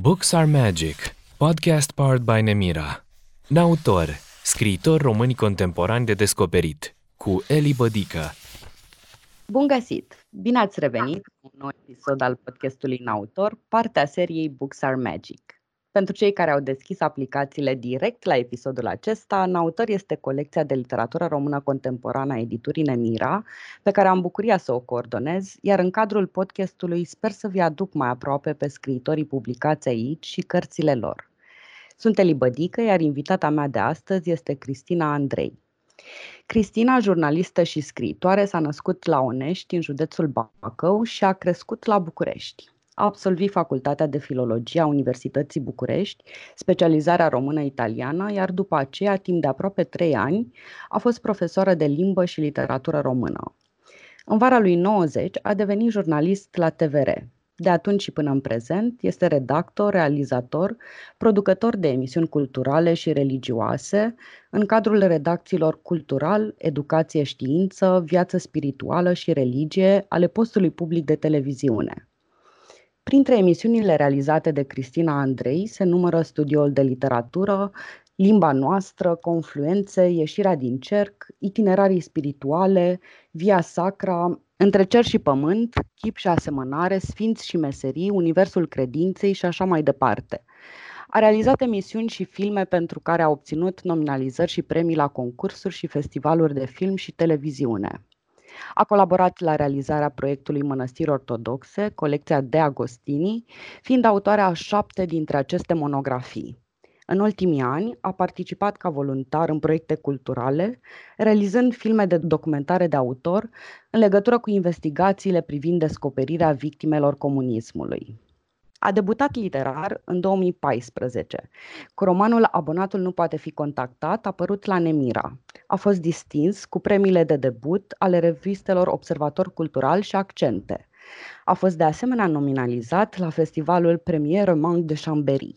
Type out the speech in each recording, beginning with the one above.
Books are Magic, podcast powered by Nemira. N-autor, scriitor români contemporani de descoperit, cu Eli Bădică. Bun găsit! Bine ați revenit cu un nou episod al podcastului N-autor, partea seriei Books are Magic. Pentru cei care au deschis aplicațiile direct la episodul acesta, Nautor este colecția de literatură română contemporană a editurii Nemira, pe care am bucuria să o coordonez, iar în cadrul podcastului sper să vi aduc mai aproape pe scriitorii publicați aici și cărțile lor. Sunt Eli Bădică, iar invitata mea de astăzi este Cristina Andrei. Cristina, jurnalistă și scriitoare, s-a născut la Onești, în județul Bacău, și a crescut la București. A absolvit Facultatea de Filologie a Universității București, specializarea română-italiană, iar după aceea, timp de aproape trei ani, a fost profesoară de limbă și literatură română. În vara lui 90 a devenit jurnalist la TVR. De atunci și până în prezent este redactor, realizator, producător de emisiuni culturale și religioase în cadrul redacțiilor Cultural, Educație Știință, Viață Spirituală și Religie ale postului public de televiziune. Printre emisiunile realizate de Cristina Andrei se numără Studioul de Literatură, Limba noastră, Confluențe, Ieșirea din cerc, Itinerarii spirituale, Via Sacra, Între cer și pământ, Chip și asemănare, Sfinți și meserii, Universul credinței și așa mai departe. A realizat emisiuni și filme pentru care a obținut nominalizări și premii la concursuri și festivaluri de film și televiziune. A colaborat la realizarea proiectului Mănăstiri Ortodoxe, colecția De Agostini, fiind autoarea a șapte dintre aceste monografii. În ultimii ani a participat ca voluntar în proiecte culturale, realizând filme de documentare de autor în legătură cu investigațiile privind descoperirea victimelor comunismului. A debutat literar în 2014 cu romanul Abonatul nu poate fi contactat, apărut la Nemira. A fost distins cu premiile de debut ale revistelor Observator Cultural și Accente. A fost de asemenea nominalizat la festivalul Premier Manque de Chambéry.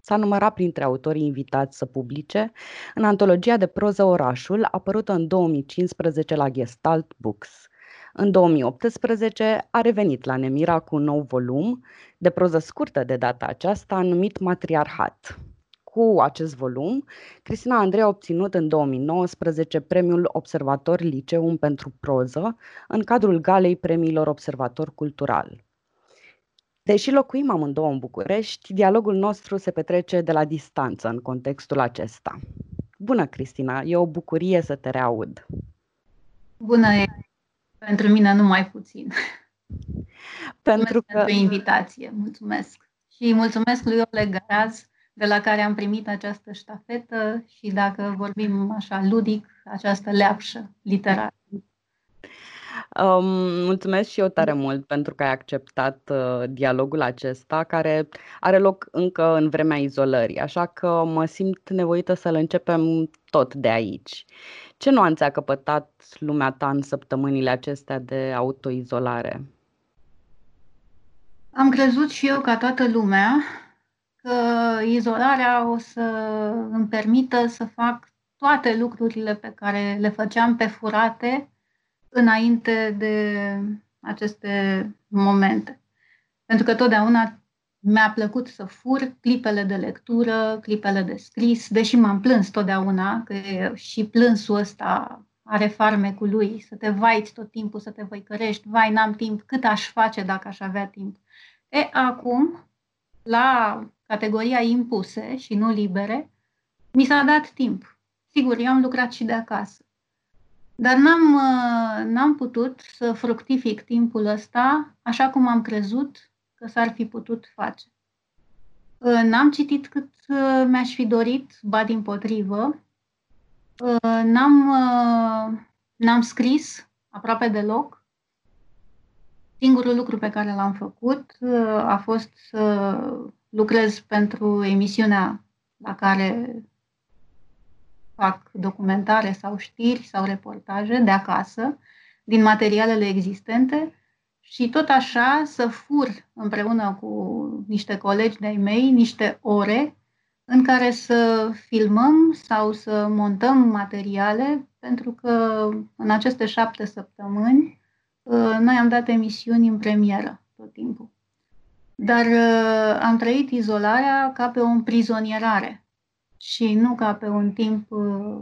S-a numărat printre autorii invitați să publice în antologia de proză Orașul, apărută în 2015 la Gestalt Books. În 2018 a revenit la Nemira cu un nou volum, de proză scurtă de data aceasta, numit Matriarhat. Cu acest volum, Cristina Andrei a obținut în 2019 premiul Observator Liceum pentru proză în cadrul galei premiilor Observator Cultural. Deși locuim amândouă în București, dialogul nostru se petrece de la distanță în contextul acesta. Bună, Cristina! E o bucurie să te reaud. Bună, pentru mine nu mai puțin. Pentru că... pentru invitație. Mulțumesc. Și mulțumesc lui Oleg Garaz, de la care am primit această ștafetă și, dacă vorbim așa ludic, această leapșă literară. Um, mulțumesc și eu tare mult pentru că ai acceptat uh, dialogul acesta, care are loc încă în vremea izolării, așa că mă simt nevoită să-l începem tot de aici. Ce nuanțe a căpătat lumea ta în săptămânile acestea de autoizolare? Am crezut și eu, ca toată lumea, că izolarea o să îmi permită să fac toate lucrurile pe care le făceam pe furate înainte de aceste momente. Pentru că totdeauna mi-a plăcut să fur clipele de lectură, clipele de scris, deși m-am plâns totdeauna, că și plânsul ăsta are farmecul lui, să te vaiți tot timpul, să te văicărești, vai, n-am timp, cât aș face dacă aș avea timp. E, acum, la categoria impuse și nu libere, mi s-a dat timp. Sigur, eu am lucrat și de acasă. Dar n-am, n-am putut să fructific timpul ăsta așa cum am crezut că s-ar fi putut face. Uh, n-am citit cât uh, mi-aș fi dorit, ba din potrivă. Uh, n-am, n-am scris aproape deloc. Singurul lucru pe care l-am făcut a fost să lucrez pentru emisiunea la care fac documentare sau știri sau reportaje de acasă, din materialele existente și tot așa să fur împreună cu niște colegi de-ai mei niște ore în care să filmăm sau să montăm materiale, pentru că în aceste șapte săptămâni uh, noi am dat emisiuni în premieră tot timpul. Dar uh, am trăit izolarea ca pe o împrizonierare și nu ca pe un timp uh,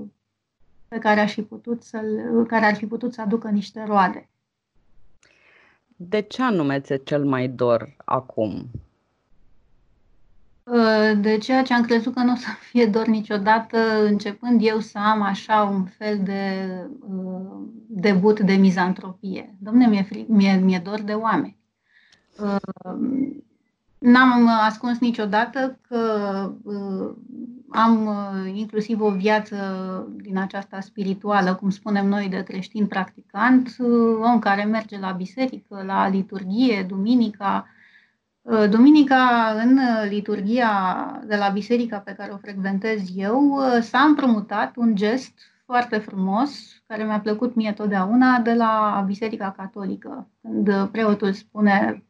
pe care, aș fi putut să care ar fi putut să aducă niște roade. De ce anume ți cel mai dor acum? Uh, de ceea ce am crezut că nu o să fie dor niciodată, începând eu să am așa un fel de uh, debut de mizantropie. Domne, mi-e, fri- mi-e, mi-e dor de oameni. Uh, n-am ascuns niciodată că uh, am uh, inclusiv o viață din aceasta spirituală, cum spunem noi, de creștin practicant, uh, om care merge la biserică, la liturghie, duminica, Uh, duminica, în uh, liturgia de la biserica pe care o frecventez eu, uh, s-a împrumutat un gest foarte frumos, care mi-a plăcut mie totdeauna, de la Biserica Catolică. Când preotul spune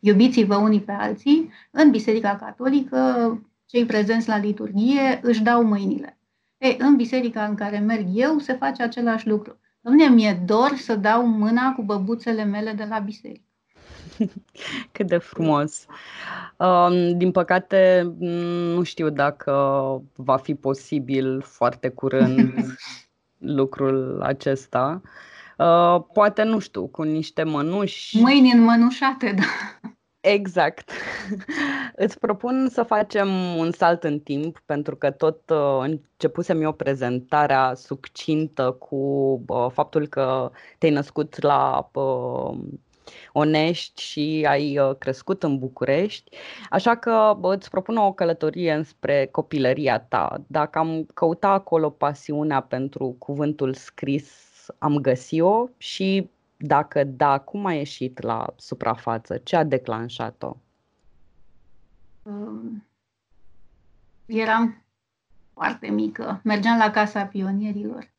iubiți-vă unii pe alții, în Biserica Catolică, cei prezenți la liturghie își dau mâinile. Ei, în biserica în care merg eu se face același lucru. Dom'le, mi-e dor să dau mâna cu băbuțele mele de la biserică. Cât de frumos. Um, din păcate, nu știu dacă va fi posibil foarte curând lucrul acesta. Uh, poate, nu știu, cu niște mănuși. Mâini înmănușate, da. Exact. Îți propun să facem un salt în timp, pentru că tot uh, începusem eu prezentarea succintă cu uh, faptul că te-ai născut la uh, onești și ai uh, crescut în București, așa că îți propun o călătorie înspre copilăria ta. Dacă am căutat acolo pasiunea pentru cuvântul scris, am găsit-o și dacă da, cum a ieșit la suprafață? Ce a declanșat-o? Um, eram foarte mică. Mergeam la Casa Pionierilor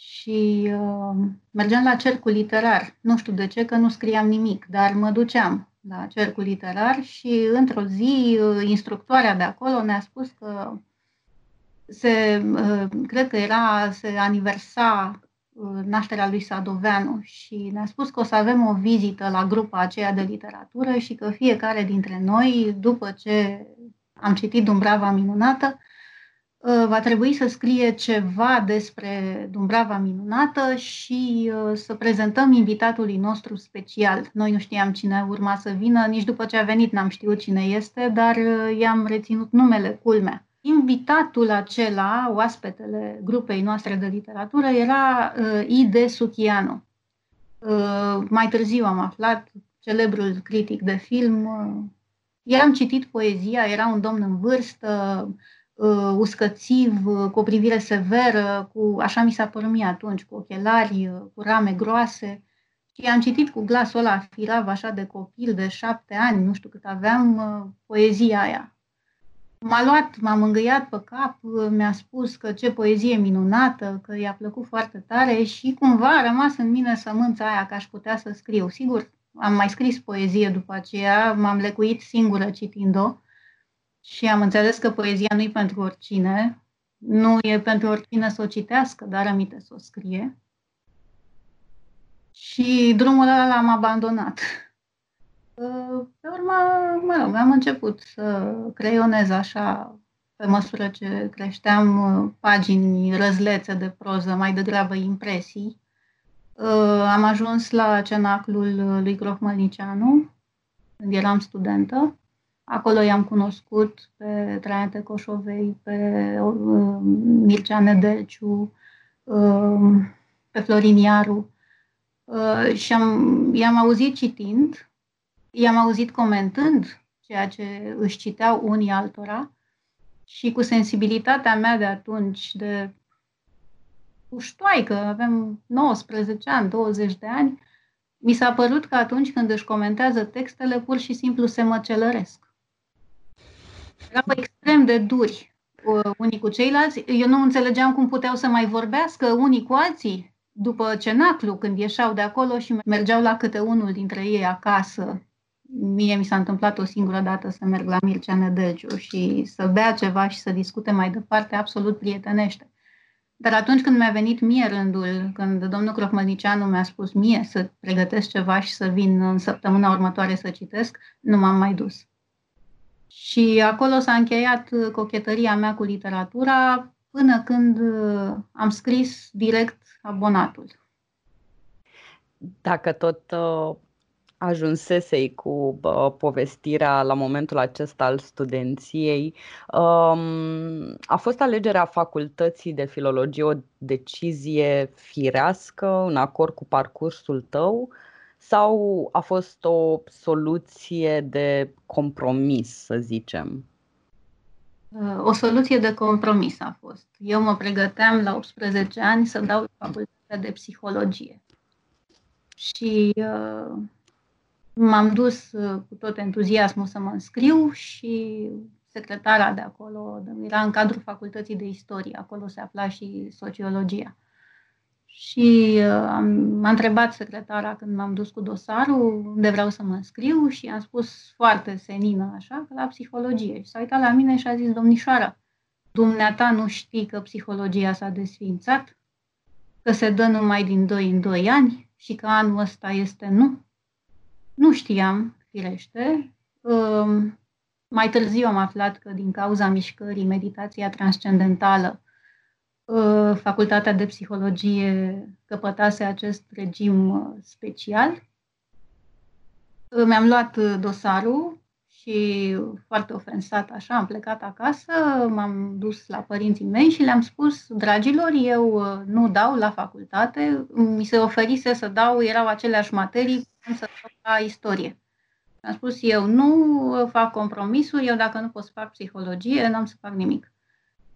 și uh, mergeam la cercul literar. Nu știu de ce, că nu scriam nimic, dar mă duceam la cercul literar și într-o zi uh, instructoarea de acolo ne-a spus că se, uh, cred că era, se aniversa uh, nașterea lui Sadoveanu și ne-a spus că o să avem o vizită la grupa aceea de literatură și că fiecare dintre noi, după ce am citit Dumbrava Minunată, Uh, va trebui să scrie ceva despre Dumbrava Minunată și uh, să prezentăm invitatului nostru special. Noi nu știam cine urma să vină, nici după ce a venit n-am știut cine este, dar uh, i-am reținut numele, culmea. Invitatul acela, oaspetele grupei noastre de literatură, era uh, I.D. Suchianu. Uh, mai târziu am aflat, celebrul critic de film. Uh, i-am citit poezia, era un domn în vârstă, uh, uscățiv, uh, cu o privire severă, cu, așa mi s-a părut mie atunci, cu ochelari, uh, cu rame groase. Și am citit cu glasul ăla firav așa de copil, de șapte ani, nu știu cât aveam, uh, poezia aia. M-a luat, m-a mângâiat pe cap, uh, mi-a spus că ce poezie minunată, că i-a plăcut foarte tare și cumva a rămas în mine sămânța aia că aș putea să scriu. Sigur, am mai scris poezie după aceea, m-am lecuit singură citind-o, și am înțeles că poezia nu e pentru oricine, nu e pentru oricine să o citească, dar aminte să o scrie. Și drumul ăla l-am abandonat. Pe urmă, mă rog, am început să creionez așa, pe măsură ce creșteam pagini răzlețe de proză, mai degrabă impresii. Am ajuns la cenaclul lui Crohmălnicianu, când eram studentă, Acolo i-am cunoscut pe Traian Coșovei, pe uh, Mircea Nedelciu, uh, pe Florin Iaru. Uh, și am, i-am auzit citind, i-am auzit comentând ceea ce își citeau unii altora și cu sensibilitatea mea de atunci, de uștoaică, avem 19 ani, 20 de ani, mi s-a părut că atunci când își comentează textele, pur și simplu se măcelăresc erau extrem de duri uh, unii cu ceilalți. Eu nu înțelegeam cum puteau să mai vorbească unii cu alții după cenaclu, când ieșeau de acolo și mergeau la câte unul dintre ei acasă. Mie mi s-a întâmplat o singură dată să merg la Mircea Nedelciu și să bea ceva și să discute mai departe absolut prietenește. Dar atunci când mi-a venit mie rândul, când domnul Crohmălnicianu mi-a spus mie să pregătesc ceva și să vin în săptămâna următoare să citesc, nu m-am mai dus. Și acolo s-a încheiat cochetăria mea cu literatura până când am scris direct abonatul. Dacă tot uh, ajunsesei cu uh, povestirea la momentul acesta al studenției. Um, a fost alegerea facultății de filologie o decizie firească în acord cu parcursul tău sau a fost o soluție de compromis, să zicem? Uh, o soluție de compromis a fost. Eu mă pregăteam la 18 ani să dau facultatea de psihologie. Și uh, M-am dus uh, cu tot entuziasmul să mă înscriu și secretara de acolo era în cadrul facultății de istorie, acolo se afla și sociologia. Și uh, am, m-a întrebat secretara când m-am dus cu dosarul unde vreau să mă înscriu și am spus foarte senină așa, că la psihologie. Și s-a uitat la mine și a zis, domnișoară, dumneata nu știi că psihologia s-a desfințat? Că se dă numai din 2 în 2 ani și că anul ăsta este nu? Nu știam, firește. Um, mai târziu am aflat că din cauza mișcării Meditația Transcendentală, uh, Facultatea de Psihologie căpătase acest regim uh, special. Uh, mi-am luat dosarul și foarte ofensat așa, am plecat acasă, m-am dus la părinții mei și le-am spus, dragilor, eu nu dau la facultate, mi se oferise să dau, erau aceleași materii să fac la istorie. Am spus eu, nu fac compromisuri, eu dacă nu pot să fac psihologie, n-am să fac nimic.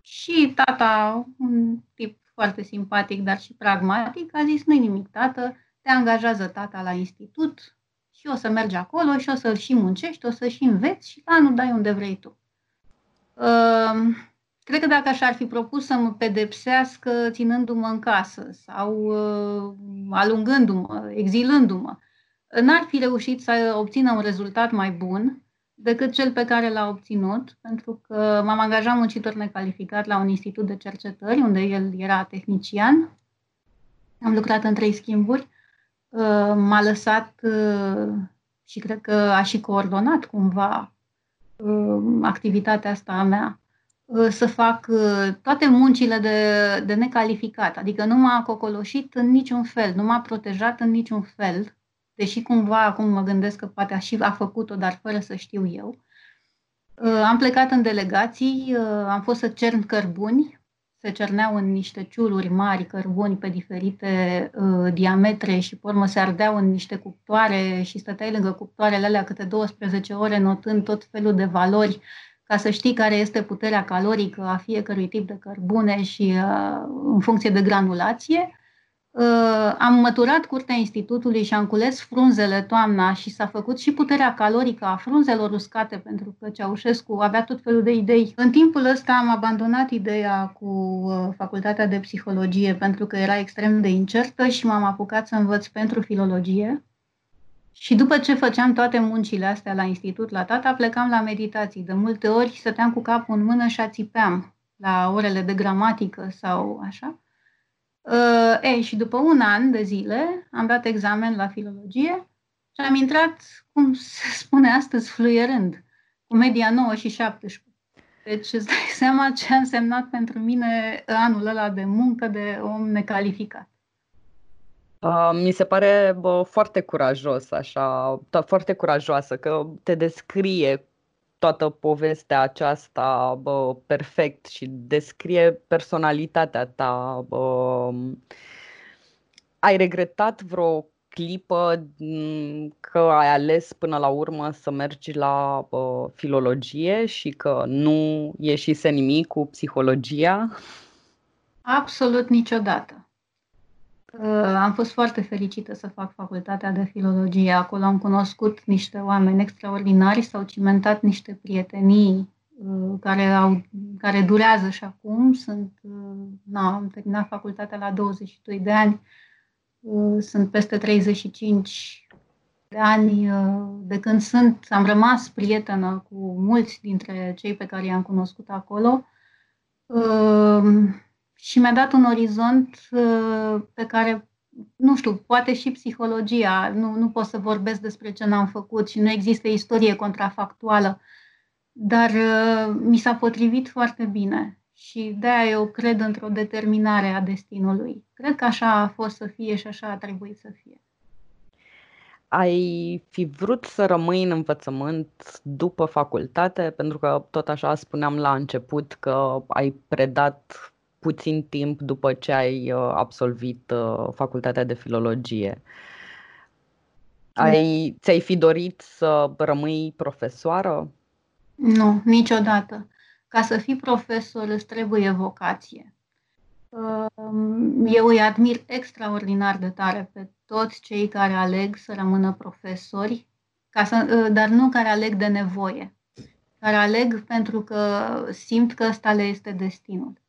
Și tata, un tip foarte simpatic, dar și pragmatic, a zis, nu-i nimic, tată, te angajează tata la institut și o să mergi acolo și o să-l și muncești, o să și înveți și anul dai unde vrei tu. Uh, cred că dacă așa ar fi propus să mă pedepsească ținându-mă în casă sau uh, alungându-mă, exilându-mă, n-ar fi reușit să obțină un rezultat mai bun decât cel pe care l-a obținut, pentru că m-am angajat muncitor necalificat la un institut de cercetări, unde el era tehnician. Am lucrat în trei schimburi. Uh, m-a lăsat uh, și cred că a și coordonat cumva uh, activitatea asta a mea să fac toate muncile de, de necalificat, adică nu m-a cocoloșit în niciun fel, nu m-a protejat în niciun fel deși cumva acum mă gândesc că poate a și a făcut-o, dar fără să știu eu. Uh, am plecat în delegații, uh, am fost să cern cărbuni, se cerneau în niște ciuluri mari cărbuni pe diferite uh, diametre și pe urmă se ardeau în niște cuptoare și stăteai lângă cuptoarele alea câte 12 ore notând tot felul de valori ca să știi care este puterea calorică a fiecărui tip de cărbune și uh, în funcție de granulație. Uh, am măturat curtea institutului și am cules frunzele toamna și s-a făcut și puterea calorică a frunzelor uscate pentru că Ceaușescu avea tot felul de idei. În timpul ăsta am abandonat ideea cu uh, facultatea de psihologie pentru că era extrem de incertă și m-am apucat să învăț pentru filologie. Și după ce făceam toate muncile astea la institut, la tata, plecam la meditații. De multe ori stăteam cu capul în mână și ațipeam la orele de gramatică sau așa. Uh, ei, și după un an de zile am dat examen la filologie și am intrat, cum se spune astăzi, fluierând, cu media 9 și 17. Deci îți dai seama ce a însemnat pentru mine anul ăla de muncă de om necalificat. Uh, mi se pare bă, foarte curajos, așa, foarte curajoasă, că te descrie toată povestea aceasta bă, perfect și descrie personalitatea ta. Bă. Ai regretat vreo clipă mm, că ai ales până la urmă să mergi la bă, filologie și că nu ieșise nimic cu psihologia? Absolut niciodată. Uh, am fost foarte fericită să fac facultatea de filologie. Acolo am cunoscut niște oameni extraordinari, s-au cimentat niște prietenii uh, care, au, care durează și acum. Sunt, uh, na, am terminat facultatea la 22 de ani, sunt peste 35 de ani de când sunt, am rămas prietenă cu mulți dintre cei pe care i-am cunoscut acolo și mi-a dat un orizont pe care, nu știu, poate și psihologia, nu, nu pot să vorbesc despre ce n-am făcut și nu există istorie contrafactuală, dar mi s-a potrivit foarte bine și de-aia eu cred într-o determinare a destinului. Cred că așa a fost să fie și așa a trebuit să fie. Ai fi vrut să rămâi în învățământ după facultate? Pentru că tot așa spuneam la început că ai predat puțin timp după ce ai uh, absolvit uh, facultatea de filologie. Ai, ți-ai fi dorit să rămâi profesoară? Nu, niciodată. Ca să fii profesor îți trebuie vocație. Eu îi admir extraordinar de tare pe toți cei care aleg să rămână profesori, ca să, dar nu care aleg de nevoie, care aleg pentru că simt că ăsta le este destinul.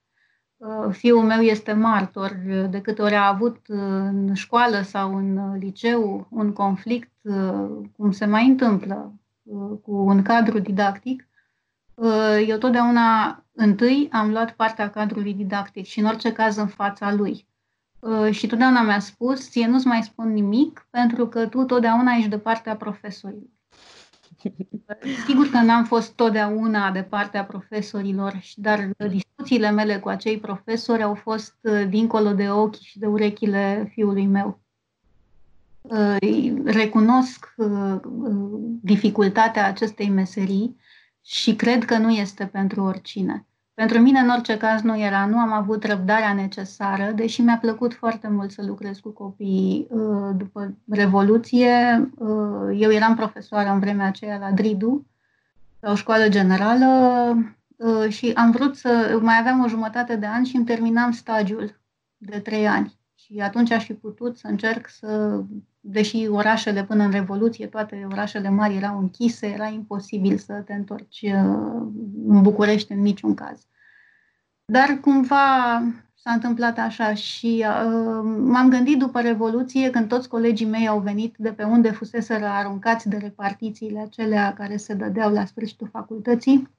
Fiul meu este martor, de câte ori a avut în școală sau în liceu un conflict, cum se mai întâmplă cu un cadru didactic, Uh, eu totdeauna întâi am luat partea cadrului didactic și în orice caz în fața lui. Uh, și totdeauna mi-a spus, ție nu-ți mai spun nimic pentru că tu totdeauna ești de partea profesorilor. Sigur că n-am fost totdeauna de partea profesorilor, dar discuțiile mele cu acei profesori au fost uh, dincolo de ochi și de urechile fiului meu. Recunosc dificultatea acestei meserii și cred că nu este pentru oricine. Pentru mine, în orice caz, nu era. Nu am avut răbdarea necesară, deși mi-a plăcut foarte mult să lucrez cu copii uh, după Revoluție. Uh, eu eram profesoară în vremea aceea la Dridu, la o școală generală, uh, și am vrut să mai aveam o jumătate de an și îmi terminam stagiul de trei ani. Și atunci aș fi putut să încerc să deși orașele până în Revoluție, toate orașele mari erau închise, era imposibil să te întorci uh, în București în niciun caz. Dar cumva s-a întâmplat așa și uh, m-am gândit după Revoluție, când toți colegii mei au venit de pe unde fuseseră aruncați de repartițiile acelea care se dădeau la sfârșitul facultății,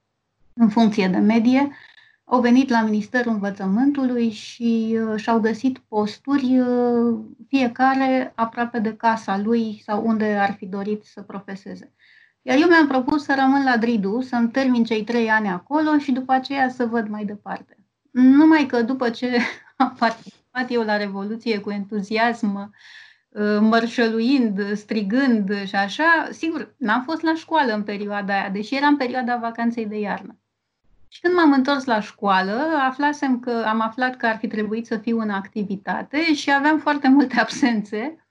în funcție de medie, au venit la Ministerul Învățământului și uh, și-au găsit posturi, uh, fiecare aproape de casa lui sau unde ar fi dorit să profeseze. Iar eu mi-am propus să rămân la Dridu, să-mi termin cei trei ani acolo și după aceea să văd mai departe. Numai că după ce am participat eu la Revoluție cu entuziasm, uh, mărșăluind, strigând și așa, sigur, n-am fost la școală în perioada aia, deși era în perioada vacanței de iarnă. Și când m-am întors la școală, aflasem că am aflat că ar fi trebuit să fiu în activitate și aveam foarte multe absențe.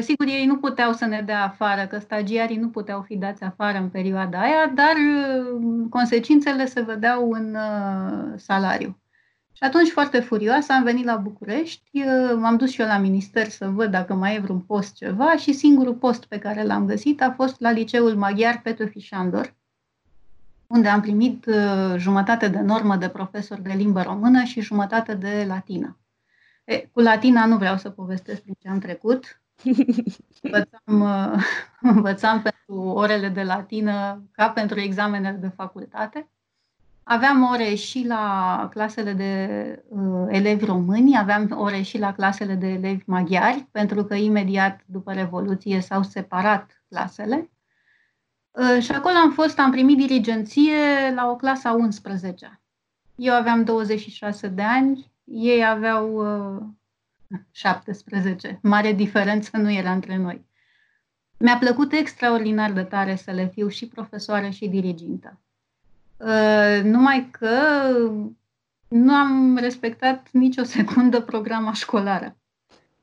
Sigur, ei nu puteau să ne dea afară, că stagiarii nu puteau fi dați afară în perioada aia, dar uh, consecințele se vedeau în uh, salariu. Și atunci, foarte furioasă, am venit la București, uh, m-am dus și eu la minister să văd dacă mai e vreun post ceva și singurul post pe care l-am găsit a fost la Liceul Maghiar Petru Fișandor, unde am primit uh, jumătate de normă de profesor de limbă română și jumătate de latină. E, cu latina nu vreau să povestesc prin ce am trecut. Învățam, uh, învățam pentru orele de latină ca pentru examenele de facultate. Aveam ore și la clasele de uh, elevi români, aveam ore și la clasele de elevi maghiari, pentru că imediat după Revoluție s-au separat clasele. Uh, și acolo am fost, am primit dirigenție la o clasă a 11 Eu aveam 26 de ani, ei aveau uh, 17. Mare diferență nu era între noi. Mi-a plăcut extraordinar de tare să le fiu și profesoară și dirigintă. Uh, numai că nu am respectat nicio secundă programa școlară.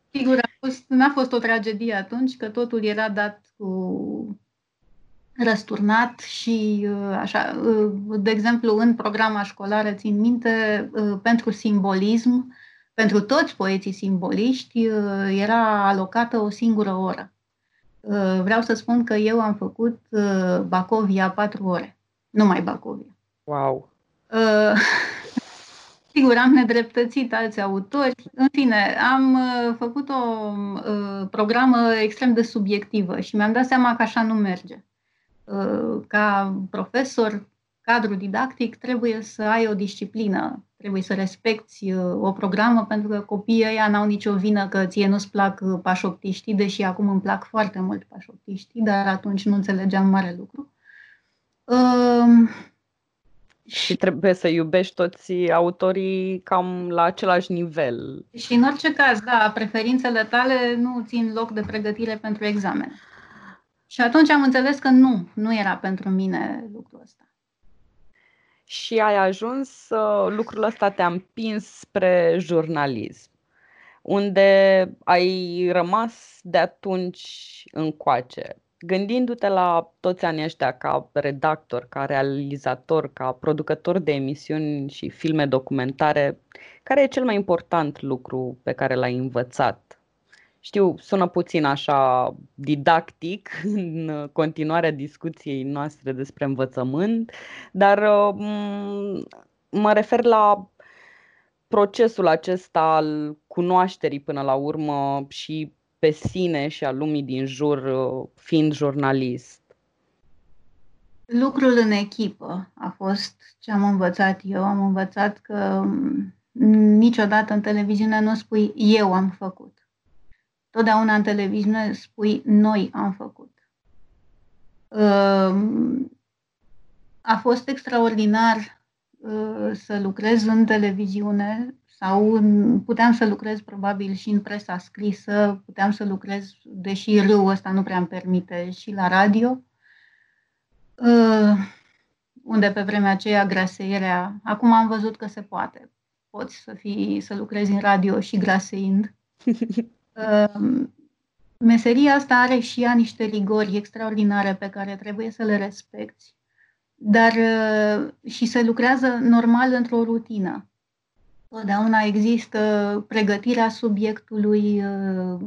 Sigur, a fost, n-a fost o tragedie atunci, că totul era dat cu răsturnat și uh, așa, uh, de exemplu, în programa școlară, țin minte, uh, pentru simbolism, pentru toți poeții simboliști, era alocată o singură oră. Vreau să spun că eu am făcut Bacovia patru ore, numai Bacovia. Wow! Sigur, am nedreptățit alți autori. În fine, am făcut o programă extrem de subiectivă și mi-am dat seama că așa nu merge. Uh, ca profesor, cadru didactic, trebuie să ai o disciplină, trebuie să respecti uh, o programă pentru că copiii ăia n-au nicio vină că ție nu-ți plac uh, pașoptiștii, deși acum îmi plac foarte mult pașoptiștii, dar atunci nu înțelegeam mare lucru. Uh, și trebuie să iubești toți autorii cam la același nivel. Și în orice caz, da, preferințele tale nu țin loc de pregătire pentru examen. Și atunci am înțeles că nu, nu era pentru mine lucrul ăsta. Și ai ajuns, lucrul ăsta te-a împins spre jurnalism, unde ai rămas de atunci încoace gândindu-te la toți anii ăștia ca redactor, ca realizator, ca producător de emisiuni și filme documentare, care e cel mai important lucru pe care l-ai învățat? Știu, sună puțin așa didactic în continuarea discuției noastre despre învățământ, dar mm, mă refer la procesul acesta al cunoașterii până la urmă și pe sine și a lumii din jur uh, fiind jurnalist? Lucrul în echipă a fost ce am învățat eu. Am învățat că mm, niciodată în televiziune nu spui eu am făcut. Totdeauna în televiziune spui noi am făcut. Uh, a fost extraordinar uh, să lucrez în televiziune sau puteam să lucrez probabil și în presa scrisă, puteam să lucrez, deși râul ăsta nu prea îmi permite, și la radio, uh, unde pe vremea aceea graseierea, acum am văzut că se poate. Poți să, fii, să lucrezi în radio și graseind. Uh, meseria asta are și ea niște rigori extraordinare pe care trebuie să le respecti, dar uh, și se lucrează normal într-o rutină. Totdeauna există pregătirea subiectului, uh,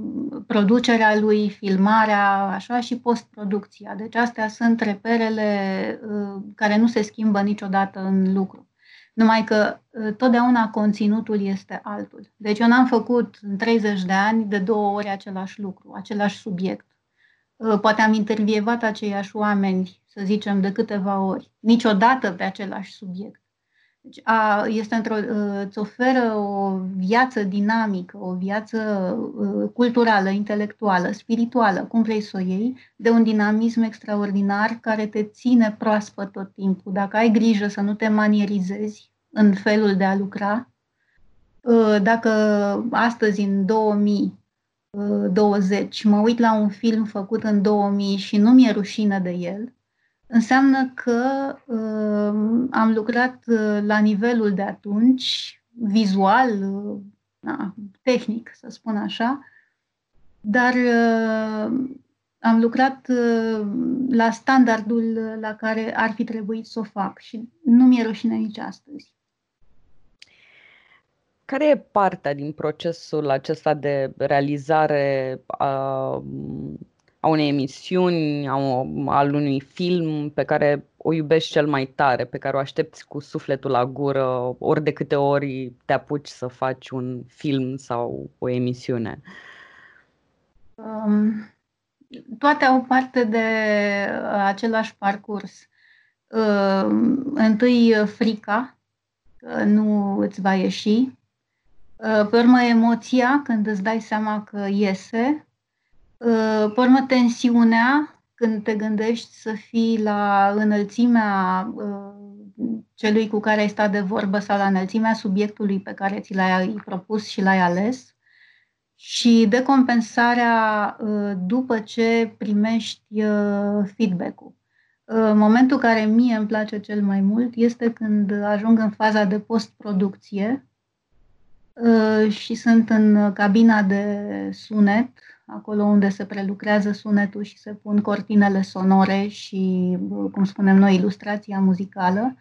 producerea lui, filmarea, așa, și postproducția. Deci astea sunt reperele uh, care nu se schimbă niciodată în lucru. Numai că uh, totdeauna conținutul este altul. Deci eu n-am făcut în 30 de ani de două ori același lucru, același subiect. Poate am intervievat aceiași oameni, să zicem, de câteva ori, niciodată pe același subiect. Deci a, este într-o, ă, îți oferă o viață dinamică, o viață ă, culturală, intelectuală, spirituală, cum vrei să o iei, de un dinamism extraordinar care te ține proaspăt tot timpul. Dacă ai grijă să nu te manierizezi în felul de a lucra, ă, dacă astăzi, în 2020, mă uit la un film făcut în 2000 și nu mi-e rușine de el, înseamnă că uh, am lucrat uh, la nivelul de atunci, vizual, uh, na, tehnic, să spun așa, dar uh, am lucrat uh, la standardul la care ar fi trebuit să o fac și nu mi-e rușine nici astăzi. Care e partea din procesul acesta de realizare a a unei emisiuni, a al unui film pe care o iubești cel mai tare, pe care o aștepți cu sufletul la gură, ori de câte ori te apuci să faci un film sau o emisiune? Um, toate au parte de uh, același parcurs. Uh, întâi uh, frica, că nu îți va ieși. Uh, pe urmă emoția, când îți dai seama că iese Ă, pe urmă, tensiunea, când te gândești să fii la înălțimea ă, celui cu care ai stat de vorbă sau la înălțimea subiectului pe care ți l-ai propus și l-ai ales și decompensarea ă, după ce primești feedback-ul. Momentul care mie îmi place cel mai mult este când ajung în faza de postproducție și sunt în cabina de sunet acolo unde se prelucrează sunetul și se pun cortinele sonore și, cum spunem noi, ilustrația muzicală,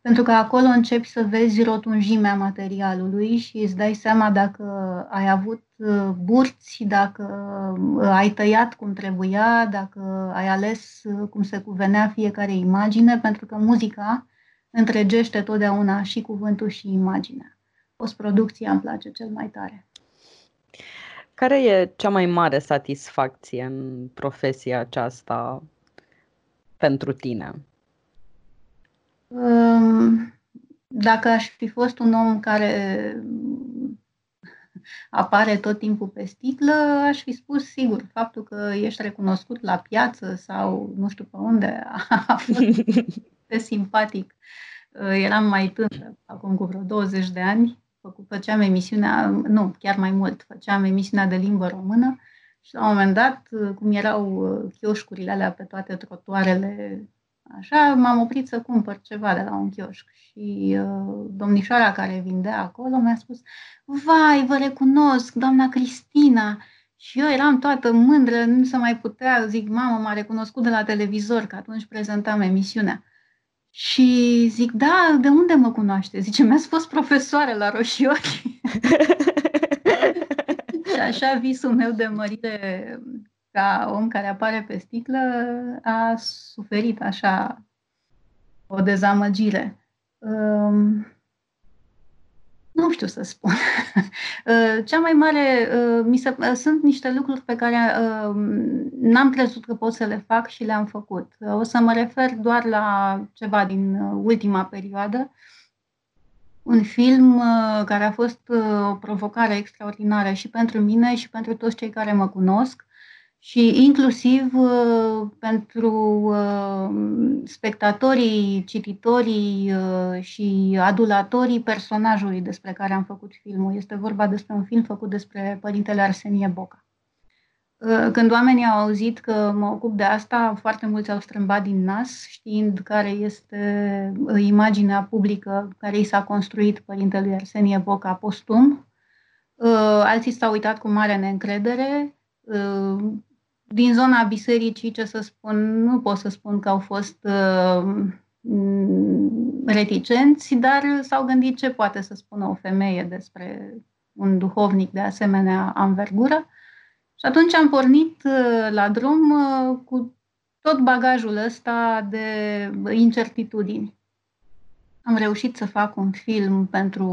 pentru că acolo începi să vezi rotunjimea materialului și îți dai seama dacă ai avut uh, burți, dacă uh, ai tăiat cum trebuia, dacă ai ales uh, cum se cuvenea fiecare imagine, pentru că muzica întregește totdeauna și cuvântul și imaginea. Postproducția îmi place cel mai tare. Care e cea mai mare satisfacție în profesia aceasta pentru tine? Um, dacă aș fi fost un om care apare tot timpul pe sticlă, aș fi spus sigur faptul că ești recunoscut la piață sau nu știu pe unde a fost simpatic. Eram mai tânără, acum cu vreo 20 de ani, făceam emisiunea, nu, chiar mai mult, făceam emisiunea de limbă română și la un moment dat, cum erau chioșcurile alea pe toate trotuarele Așa m-am oprit să cumpăr ceva de la un chioșc și uh, domnișoara care vindea acolo mi-a spus Vai, vă recunosc, doamna Cristina! Și eu eram toată mândră, nu se mai putea, zic, mamă, m-a recunoscut de la televizor, că atunci prezentam emisiunea. Și zic, da, de unde mă cunoaște? Zice, mi-a fost profesoară la Roșiori. și așa visul meu de mărire ca om care apare pe sticlă, a suferit așa o dezamăgire. Um, nu știu să spun. Uh, cea mai mare, uh, mi se, uh, sunt niște lucruri pe care n-am crezut că pot să le fac și le-am făcut. O să mă refer doar la ceva din ultima perioadă. Un film care a fost o provocare extraordinară și pentru mine și pentru toți cei care mă cunosc și inclusiv uh, pentru uh, spectatorii, cititorii uh, și adulatorii personajului despre care am făcut filmul. Este vorba despre un film făcut despre părintele Arsenie Boca. Când oamenii au auzit că mă ocup de asta, foarte mulți au strâmbat din nas, știind care este imaginea publică care i s-a construit părintelui Arsenie Boca postum. Alții s-au uitat cu mare neîncredere, din zona bisericii, ce să spun, nu pot să spun că au fost uh, reticenți, dar s-au gândit ce poate să spună o femeie despre un duhovnic de asemenea anvergură. Și atunci am pornit uh, la drum uh, cu tot bagajul ăsta de incertitudini. Am reușit să fac un film pentru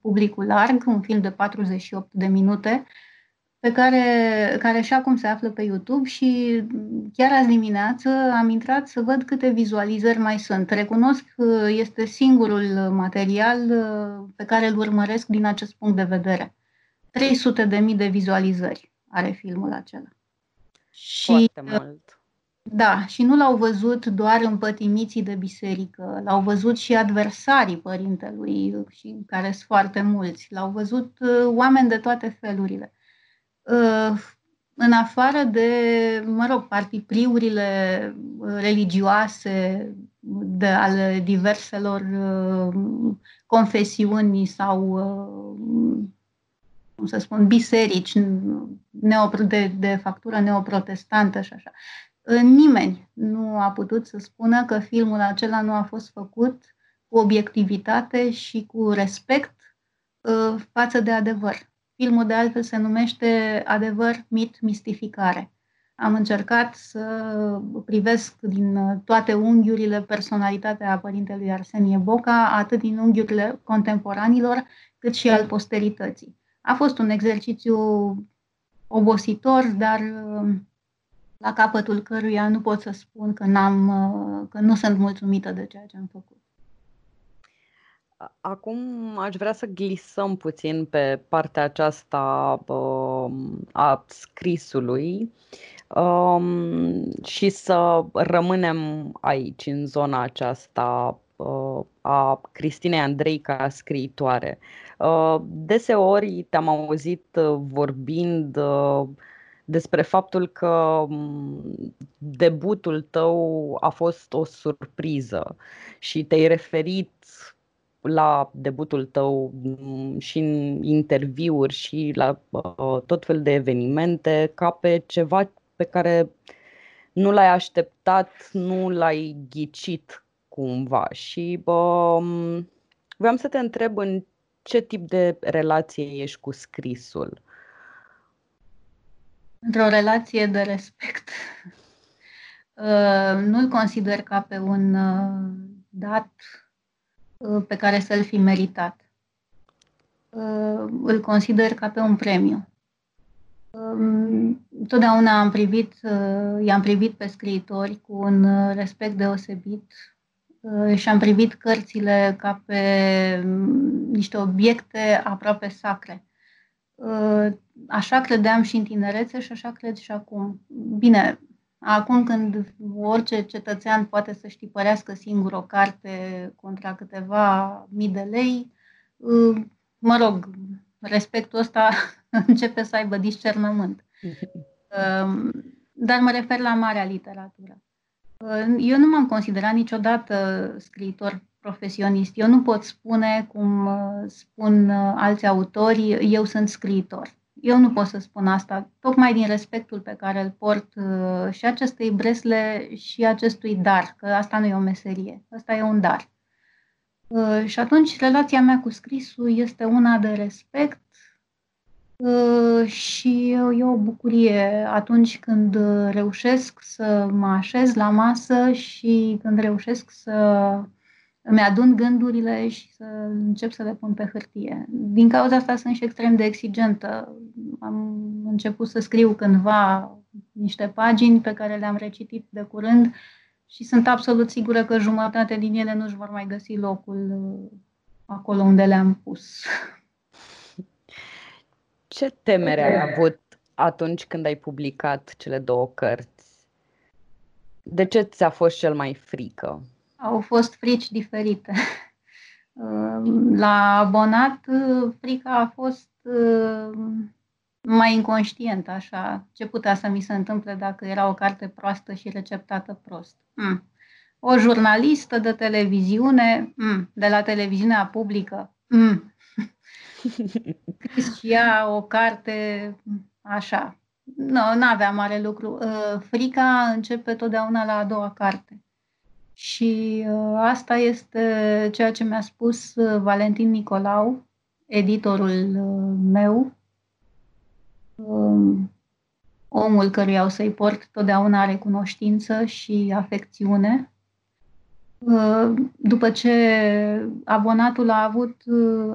publicul larg, un film de 48 de minute, pe care, care și acum se află pe YouTube și chiar azi dimineață am intrat să văd câte vizualizări mai sunt. Recunosc că este singurul material uh, pe care îl urmăresc din acest punct de vedere. 300 de mii de vizualizări are filmul acela. Și, Foarte uh, mult. Da, și nu l-au văzut doar împătimiții de biserică, l-au văzut și adversarii părintelui, și care sunt foarte mulți, l-au văzut uh, oameni de toate felurile. Uh, în afară de, mă rog, partipriurile uh, religioase de, ale diverselor uh, confesiuni sau, cum să spun, biserici de, de factură neoprotestantă și așa, nimeni nu a putut să spună că filmul acela nu a fost făcut cu obiectivitate și cu respect față de adevăr. Filmul de altfel se numește Adevăr, mit, mistificare. Am încercat să privesc din toate unghiurile personalitatea părintelui Arsenie Boca, atât din unghiurile contemporanilor, cât și al posterității. A fost un exercițiu obositor, dar la capătul căruia nu pot să spun că, n-am, că nu sunt mulțumită de ceea ce am făcut. Acum aș vrea să glisăm puțin pe partea aceasta uh, a scrisului um, și să rămânem aici, în zona aceasta uh, a Cristinei Andrei ca scriitoare. Uh, deseori te-am auzit vorbind despre faptul că debutul tău a fost o surpriză și te-ai referit la debutul tău mm, și în interviuri și la uh, tot fel de evenimente ca pe ceva pe care nu l-ai așteptat, nu l-ai ghicit cumva. Și uh, vreau să te întreb în ce tip de relație ești cu scrisul? Într-o relație de respect. Uh, nu-l consider ca pe un uh, dat Uh, pe care să-l fi meritat. Uh, îl consider ca pe un premiu. Um, totdeauna am privit, uh, i-am privit pe scriitori cu un respect deosebit, și am privit cărțile ca pe mm, niște obiecte aproape sacre. Așa credeam și în tinerețe și așa cred și acum. Bine, acum când orice cetățean poate să știpărească singur o carte contra câteva mii de lei, mă rog, respectul ăsta începe să aibă discernământ. Dar mă refer la marea literatură. Eu nu m-am considerat niciodată scriitor profesionist. Eu nu pot spune, cum uh, spun uh, alți autori, eu sunt scriitor. Eu nu pot să spun asta, tocmai din respectul pe care îl port uh, și acestei bresle și acestui dar, că asta nu e o meserie, asta e un dar. Și atunci relația mea cu scrisul este una de respect și e o bucurie atunci când reușesc să mă așez la masă și când reușesc să îmi adun gândurile și să încep să le pun pe hârtie. Din cauza asta sunt și extrem de exigentă. Am început să scriu cândva niște pagini pe care le-am recitit de curând și sunt absolut sigură că jumătate din ele nu-și vor mai găsi locul uh, acolo unde le-am pus. Ce temere ai avut atunci când ai publicat cele două cărți? De ce ți-a fost cel mai frică? Au fost frici diferite. La abonat, frica a fost uh, mai inconștientă, așa, ce putea să mi se întâmple dacă era o carte proastă și receptată prost. Mm. O jurnalistă de televiziune, mm. de la televiziunea publică, mm. și ea o carte așa. Nu, nu avea mare lucru. Uh, frica începe totdeauna la a doua carte. Și uh, asta este ceea ce mi-a spus uh, Valentin Nicolau, editorul uh, meu, um, omul căruia o să-i port totdeauna recunoștință și afecțiune. După ce abonatul a avut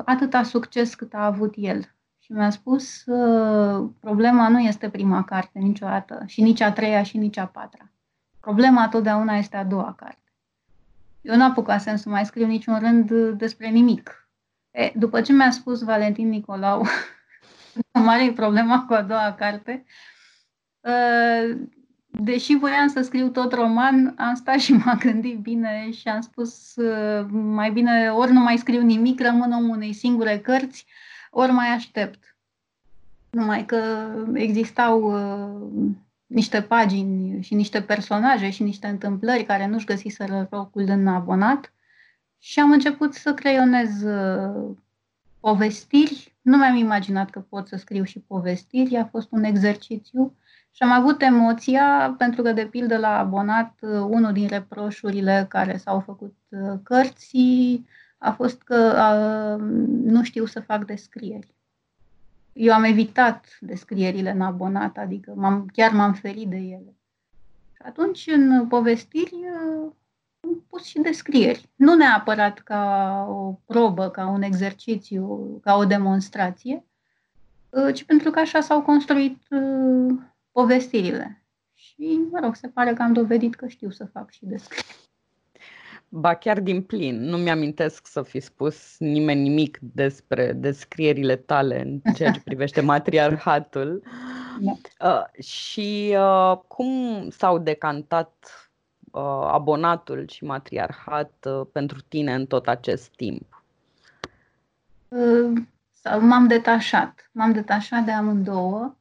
atâta succes cât a avut el. Și mi-a spus, problema nu este prima carte niciodată, și nici a treia, și nici a patra. Problema totdeauna este a doua carte. Eu nu apucasem să mai scriu niciun rând despre nimic. E, după ce mi-a spus Valentin Nicolau, mare e problema cu a doua carte, ă, deși voiam să scriu tot roman, am stat și m-am gândit bine și am spus ă, mai bine ori nu mai scriu nimic, rămân om unei singure cărți, ori mai aștept. Numai că existau ă, niște pagini și niște personaje și niște întâmplări care nu-și găsiseră locul în abonat. Și am început să creionez uh, povestiri. Nu mi-am imaginat că pot să scriu și povestiri, a fost un exercițiu. Și am avut emoția, pentru că, de pildă, la abonat, uh, unul din reproșurile care s-au făcut uh, cărții a fost că nu știu să fac descrieri eu am evitat descrierile în abonat, adică m-am, chiar m-am ferit de ele. Și atunci, în povestiri, am pus și descrieri. Nu neapărat ca o probă, ca un exercițiu, ca o demonstrație, ci pentru că așa s-au construit uh, povestirile. Și, mă rog, se pare că am dovedit că știu să fac și descrieri. Ba chiar din plin. Nu mi-amintesc să fi spus nimeni nimic despre descrierile tale în ceea ce privește matriarhatul. Da. Uh, și uh, cum s-au decantat uh, abonatul și matriarhat uh, pentru tine în tot acest timp? Uh, m-am detașat. M-am detașat de amândouă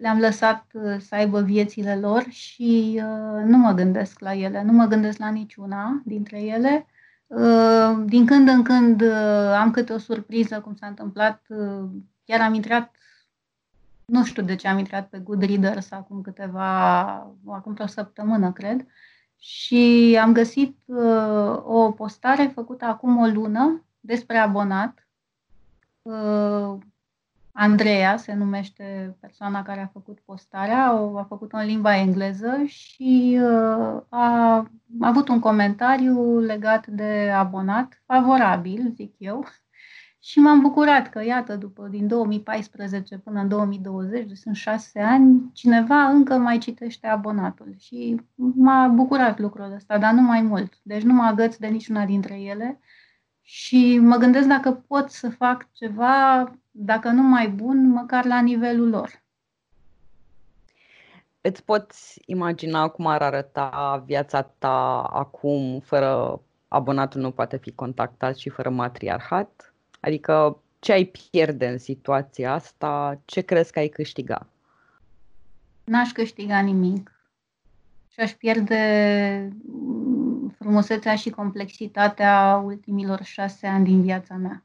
le-am lăsat uh, să aibă viețile lor și uh, nu mă gândesc la ele, nu mă gândesc la niciuna dintre ele. Uh, din când în când am câte o surpriză, cum s-a întâmplat, chiar am intrat, nu știu de ce am intrat pe Goodreaders acum câteva, acum o săptămână, cred, și am găsit o postare făcută acum o lună despre abonat, Andreea se numește persoana care a făcut postarea, o, a făcut-o în limba engleză și uh, a, a avut un comentariu legat de abonat, favorabil, zic eu, și m-am bucurat că, iată, după din 2014 până în 2020, deci sunt șase ani, cineva încă mai citește abonatul. Și m-a bucurat lucrul ăsta, dar nu mai mult. Deci nu mă agăț de niciuna dintre ele și mă gândesc dacă pot să fac ceva, dacă nu mai bun, măcar la nivelul lor. Îți poți imagina cum ar arăta viața ta acum, fără abonatul nu poate fi contactat și fără matriarhat? Adică ce ai pierde în situația asta? Ce crezi că ai câștiga? N-aș câștiga nimic. Și aș pierde frumusețea și complexitatea ultimilor șase ani din viața mea.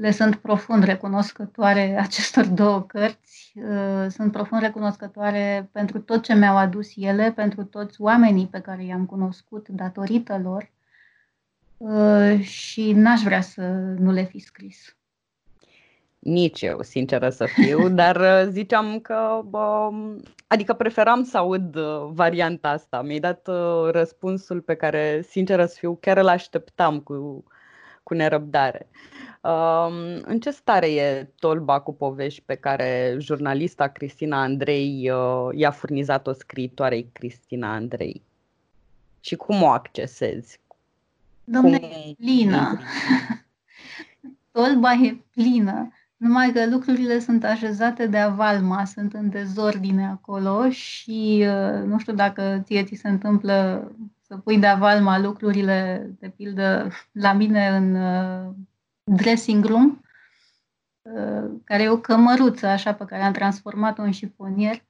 Le sunt profund recunoscătoare acestor două cărți. Uh, sunt profund recunoscătoare pentru tot ce mi-au adus ele, pentru toți oamenii pe care i-am cunoscut datorită lor uh, și n-aș vrea să nu le fi scris. Nici eu, sinceră să fiu, dar uh, ziceam că, bă, adică preferam să aud uh, varianta asta. Mi-ai dat uh, răspunsul pe care, sinceră să fiu, chiar îl așteptam cu, cu nerăbdare. Um, în ce stare e tolba cu povești pe care jurnalista Cristina Andrei i-a furnizat-o scriitoarei Cristina Andrei? Și cum o accesezi? Domnule, cum... e plină. Tolba e plină. Numai că lucrurile sunt așezate de avalma, sunt în dezordine acolo și uh, nu știu dacă ție ți se întâmplă să pui de avalma lucrurile, de pildă, la mine în uh, dressing room, uh, care e o cămăruță așa pe care am transformat-o în șifonier.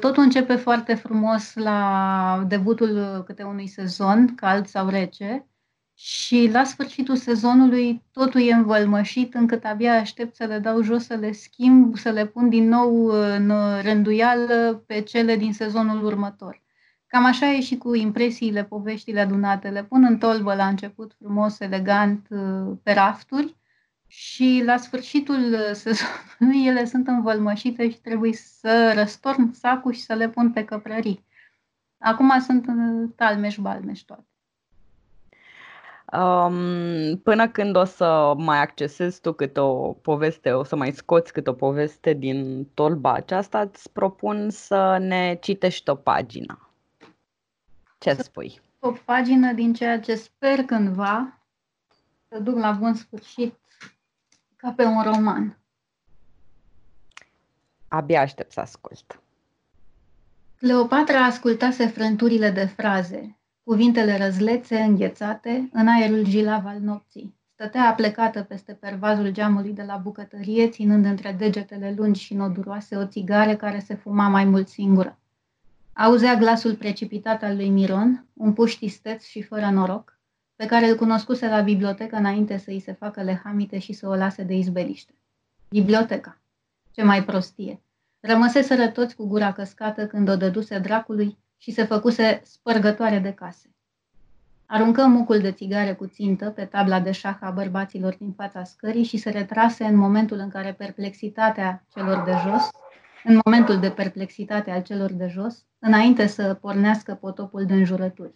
Totul începe foarte frumos la debutul câte unui sezon, cald sau rece, și la sfârșitul sezonului totul e învălmășit încât abia aștept să le dau jos, să le schimb, să le pun din nou în rânduială pe cele din sezonul următor. Cam așa e și cu impresiile, poveștile adunate. Le pun în tolbă la început frumos, elegant, pe rafturi și la sfârșitul sezonului ele sunt învălmășite și trebuie să răstorn sacul și să le pun pe căprării. Acum sunt talmeș-balmeș toate. Um, până când o să mai accesezi tu câte o poveste, o să mai scoți câte o poveste din tolba aceasta, îți propun să ne citești o pagină. Ce să spui? O pagină din ceea ce sper cândva să duc la bun sfârșit ca pe un roman. Abia aștept să ascult. Cleopatra ascultase frânturile de fraze, Cuvintele răzlețe, înghețate, în aerul gilav al nopții. Stătea aplecată peste pervazul geamului de la bucătărie, ținând între degetele lungi și noduroase o țigară care se fuma mai mult singură. Auzea glasul precipitat al lui Miron, un puști isteț și fără noroc, pe care îl cunoscuse la bibliotecă înainte să îi se facă lehamite și să o lase de izbeliște. Biblioteca. Ce mai prostie. Rămăseseră toți cu gura căscată când o dăduse dracului și se făcuse spărgătoare de case. Aruncă mucul de țigare cu țintă pe tabla de șah a bărbaților din fața scării și se retrase în momentul în care perplexitatea celor de jos, în momentul de perplexitate al celor de jos, înainte să pornească potopul de înjurături.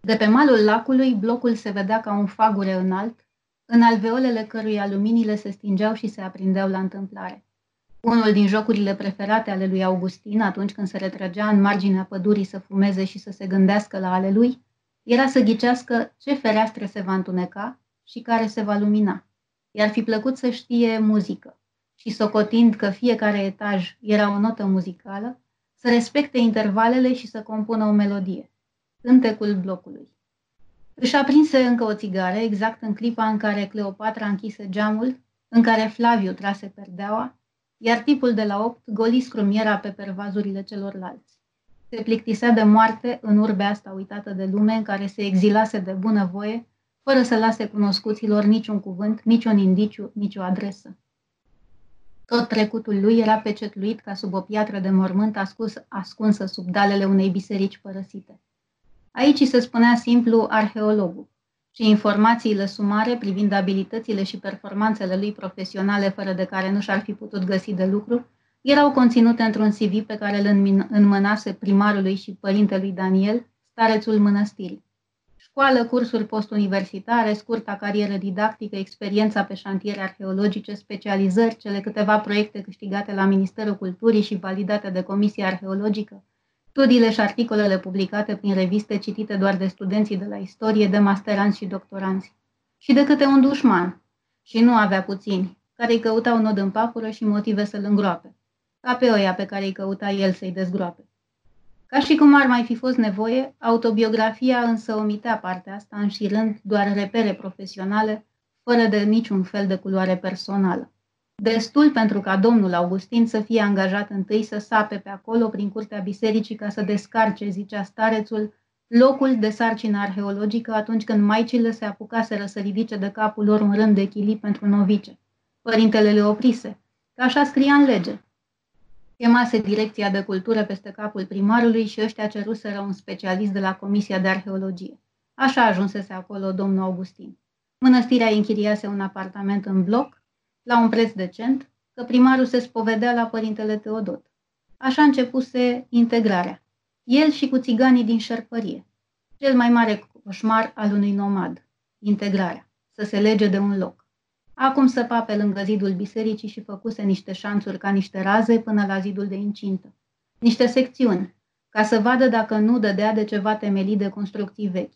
De pe malul lacului, blocul se vedea ca un fagure înalt, în alveolele cărui aluminiile se stingeau și se aprindeau la întâmplare. Unul din jocurile preferate ale lui Augustin, atunci când se retrăgea în marginea pădurii să fumeze și să se gândească la ale lui, era să ghicească ce fereastră se va întuneca și care se va lumina. I-ar fi plăcut să știe muzică și, socotind că fiecare etaj era o notă muzicală, să respecte intervalele și să compună o melodie. Cântecul blocului. Își aprinse încă o țigară exact în clipa în care Cleopatra închise geamul, în care Flaviu trase perdeaua iar tipul de la opt goli scrumiera pe pervazurile celorlalți. Se plictisea de moarte în urbea asta uitată de lume în care se exilase de bunăvoie, fără să lase cunoscuților niciun cuvânt, niciun indiciu, nicio adresă. Tot trecutul lui era pecetluit ca sub o piatră de mormânt ascus, ascunsă sub dalele unei biserici părăsite. Aici se spunea simplu arheologul și informațiile sumare privind abilitățile și performanțele lui profesionale fără de care nu și-ar fi putut găsi de lucru, erau conținute într-un CV pe care îl înmânase primarului și părintelui Daniel, starețul mănăstirii. Școală, cursuri postuniversitare, scurta carieră didactică, experiența pe șantiere arheologice, specializări, cele câteva proiecte câștigate la Ministerul Culturii și validate de Comisia Arheologică, studiile și articolele publicate prin reviste citite doar de studenții de la istorie, de masteranți și doctoranți. Și de câte un dușman, și nu avea puțini, care îi căutau nod în papură și motive să-l îngroape, ca pe oia pe care îi căuta el să-i dezgroape. Ca și cum ar mai fi fost nevoie, autobiografia însă omitea partea asta, înșirând doar repere profesionale, fără de niciun fel de culoare personală. Destul pentru ca domnul Augustin să fie angajat întâi să sape pe acolo prin curtea bisericii ca să descarce, zicea starețul, locul de sarcină arheologică atunci când maicile se apucaseră să ridice de capul lor un rând de chilii pentru novice. Părintele le oprise, că așa scria în lege. Chemase direcția de cultură peste capul primarului și ăștia ceruseră un specialist de la Comisia de Arheologie. Așa ajunsese acolo domnul Augustin. Mănăstirea închiriase un apartament în bloc, la un preț decent, că primarul se spovedea la părintele Teodot. Așa începuse integrarea. El și cu țiganii din șerpărie. Cel mai mare coșmar al unui nomad. Integrarea. Să se lege de un loc. Acum săpa pe lângă zidul bisericii și făcuse niște șanțuri ca niște raze până la zidul de incintă. Niște secțiuni, ca să vadă dacă nu dădea de ceva temelii de construcții vechi.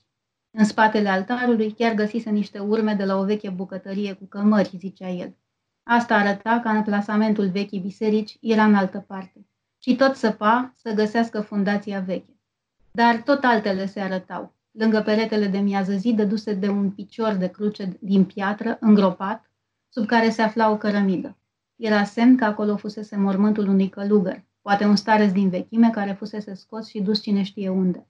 În spatele altarului chiar găsise niște urme de la o veche bucătărie cu cămări, zicea el. Asta arăta că în plasamentul vechii biserici era în altă parte. Și tot săpa să găsească fundația veche. Dar tot altele se arătau. Lângă peretele de miază zi, dăduse de un picior de cruce din piatră, îngropat, sub care se afla o cărămidă. Era semn că acolo fusese mormântul unui călugăr, poate un stareț din vechime care fusese scos și dus cine știe unde.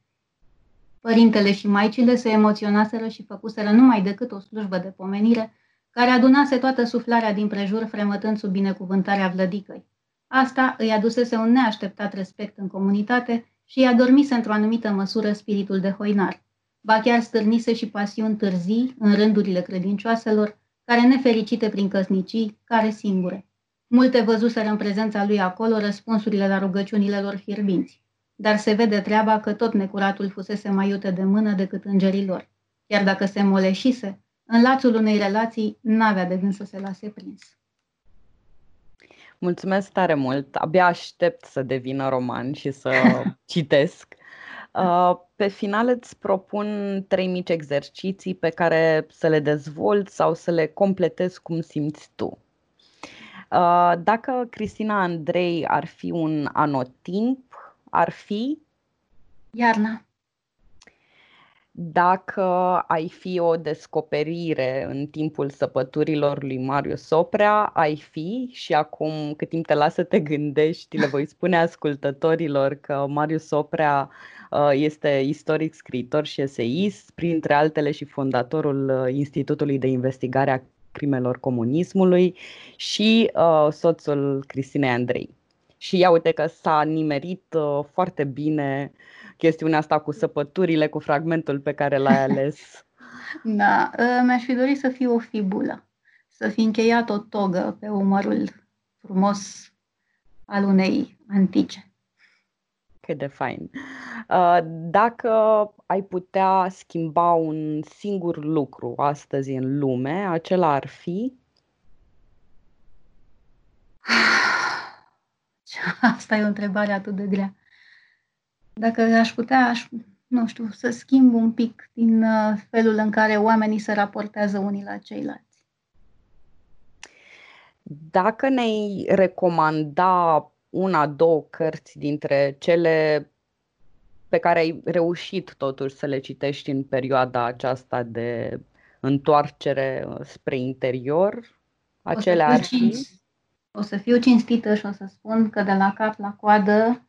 Părintele și maicile se emoționaseră și făcuseră numai decât o slujbă de pomenire, care adunase toată suflarea din prejur, fremătând sub binecuvântarea vlădicăi. Asta îi adusese un neașteptat respect în comunitate și i-a dormise într-o anumită măsură spiritul de hoinar. Ba chiar stârnise și pasiuni târzii în rândurile credincioaselor, care nefericite prin căsnicii, care singure. Multe văzuseră în prezența lui acolo răspunsurile la rugăciunile lor fierbinți, dar se vede treaba că tot necuratul fusese mai iute de mână decât îngerii lor. Iar dacă se moleșise, în lațul unei relații n-avea de gând să se lase prins. Mulțumesc tare mult! Abia aștept să devină roman și să citesc. Uh, pe final îți propun trei mici exerciții pe care să le dezvolți sau să le completezi cum simți tu. Uh, dacă Cristina Andrei ar fi un anotimp, ar fi? Iarna. Dacă ai fi o descoperire în timpul săpăturilor lui Marius Soprea, ai fi și acum cât timp te lasă să te gândești, le voi spune ascultătorilor că Marius Soprea Uh, este istoric, scriitor și eseist, printre altele și fondatorul uh, Institutului de Investigare a Crimelor Comunismului și uh, soțul Cristinei Andrei. Și ia uite că s-a nimerit uh, foarte bine chestiunea asta cu săpăturile, cu fragmentul pe care l-ai ales. da, uh, mi-aș fi dorit să fie o fibulă, să fi încheiat o togă pe umărul frumos al unei antice. Cât de fain. Uh, dacă ai putea schimba un singur lucru astăzi în lume, acela ar fi? Asta e o întrebare atât de grea. Dacă aș putea, aș, nu știu, să schimb un pic din uh, felul în care oamenii se raportează unii la ceilalți. Dacă ne-ai recomanda una, două cărți dintre cele pe care ai reușit totuși să le citești în perioada aceasta de întoarcere spre interior, acele ar fi? O să fiu cinstită și o să spun că de la cap la coadă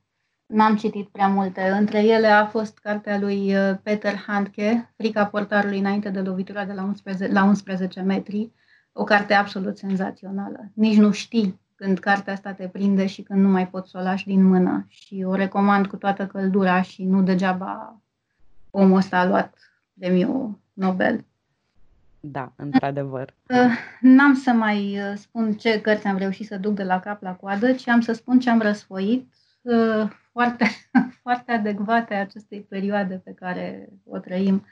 n-am citit prea multe. Între ele a fost cartea lui uh, Peter Handke, Frica portarului înainte de lovitura de la 11, la 11 metri, o carte absolut senzațională. Nici nu știi când cartea asta te prinde și când nu mai poți să o lași din mână. Și o recomand cu toată căldura și nu degeaba omul ăsta a luat premiul Nobel. Da, într-adevăr. N-am să mai uh, spun ce cărți am reușit să duc de la cap la coadă, ci am să spun ce am răsfoit uh, foarte, foarte adecvate acestei perioade pe care o trăim.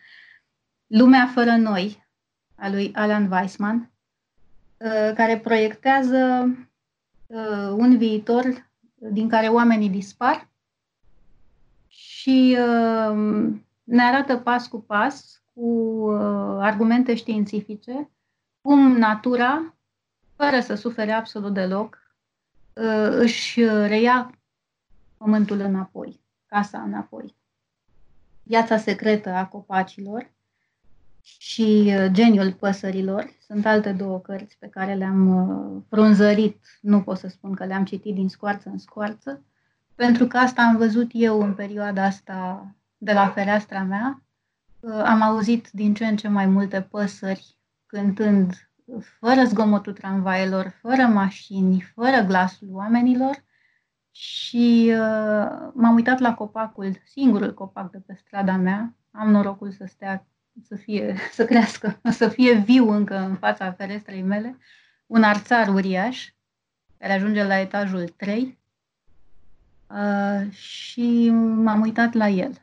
Lumea fără noi, a lui Alan Weissman, uh, care proiectează uh, un viitor din care oamenii dispar și uh, ne arată pas cu pas, cu argumente științifice, cum natura, fără să sufere absolut deloc, își reia pământul înapoi, casa înapoi. Viața secretă a copacilor și uh, Geniul păsărilor sunt alte două cărți pe care le-am uh, frunzărit, nu pot să spun că le-am citit din scoarță în scoarță, pentru că asta am văzut eu în perioada asta de la fereastra mea. Uh, am auzit din ce în ce mai multe păsări cântând fără zgomotul tramvaielor, fără mașini, fără glasul oamenilor și uh, m-am uitat la copacul, singurul copac de pe strada mea. Am norocul să stea, să fie, să crească, să fie viu încă în fața ferestrei mele. Un arțar uriaș, care ajunge la etajul 3. Uh, și m-am uitat la el.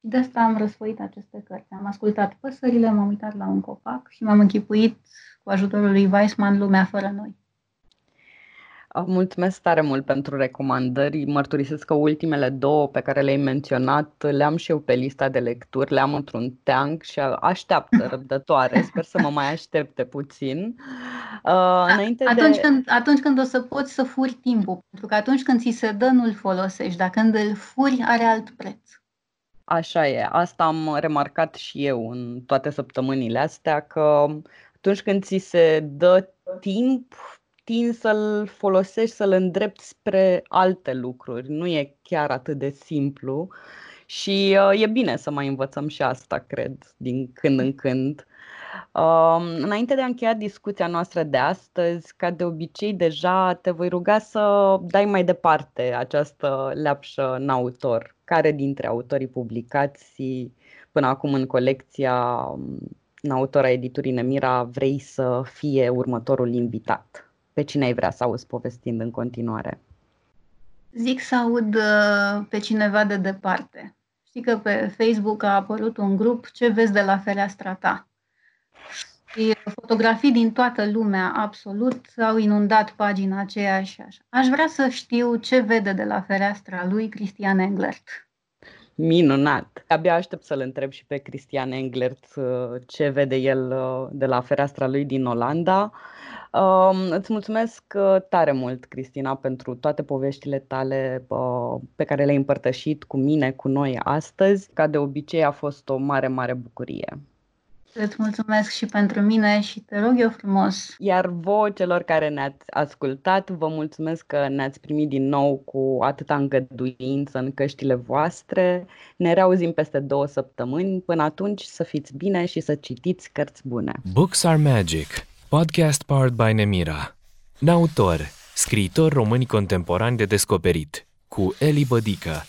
De asta am răsfoit aceste cărți. Am ascultat păsările, m-am uitat la un copac și m-am închipuit cu ajutorul lui Weissman lumea fără noi. Mulțumesc tare mult pentru recomandări. Mărturisesc că ultimele două pe care le-ai menționat le-am și eu pe lista de lecturi, le-am într-un teanc și așteaptă răbdătoare. Sper să mă mai aștepte puțin. Uh, înainte atunci, de... când, atunci când o să poți să furi timpul, pentru că atunci când ți se dă, nu-l folosești, dar când îl furi, are alt preț. Așa e, asta am remarcat și eu în toate săptămânile astea, că atunci când ți se dă timp, tin să-l folosești, să-l îndrepti spre alte lucruri. Nu e chiar atât de simplu și uh, e bine să mai învățăm și asta, cred, din când în când. Uh, înainte de a încheia discuția noastră de astăzi, ca de obicei, deja te voi ruga să dai mai departe această leapșă în autor. Care dintre autorii publicați până acum în colecția în autora editurii Nemira vrei să fie următorul invitat? Pe cine ai vrea să auzi povestind în continuare? Zic să aud uh, pe cineva de departe. Știi că pe Facebook a apărut un grup Ce vezi de la fereastra ta? Și fotografii din toată lumea, absolut, au inundat pagina aceea și așa. Aș vrea să știu ce vede de la fereastra lui Cristian Englert. Minunat! Abia aștept să-l întreb și pe Cristian Englert uh, ce vede el uh, de la fereastra lui din Olanda. Um, îți mulțumesc uh, tare mult, Cristina, pentru toate poveștile tale uh, pe care le-ai împărtășit cu mine, cu noi astăzi. Ca de obicei a fost o mare, mare bucurie. Îți mulțumesc și pentru mine și te rog eu frumos. Iar voi, celor care ne-ați ascultat, vă mulțumesc că ne-ați primit din nou cu atâta îngăduință în căștile voastre. Ne reauzim peste două săptămâni. Până atunci să fiți bine și să citiți cărți bune. Books are magic. Podcast powered by Nemira. Nautor, scriitor români contemporani de descoperit, cu Eli Bădică.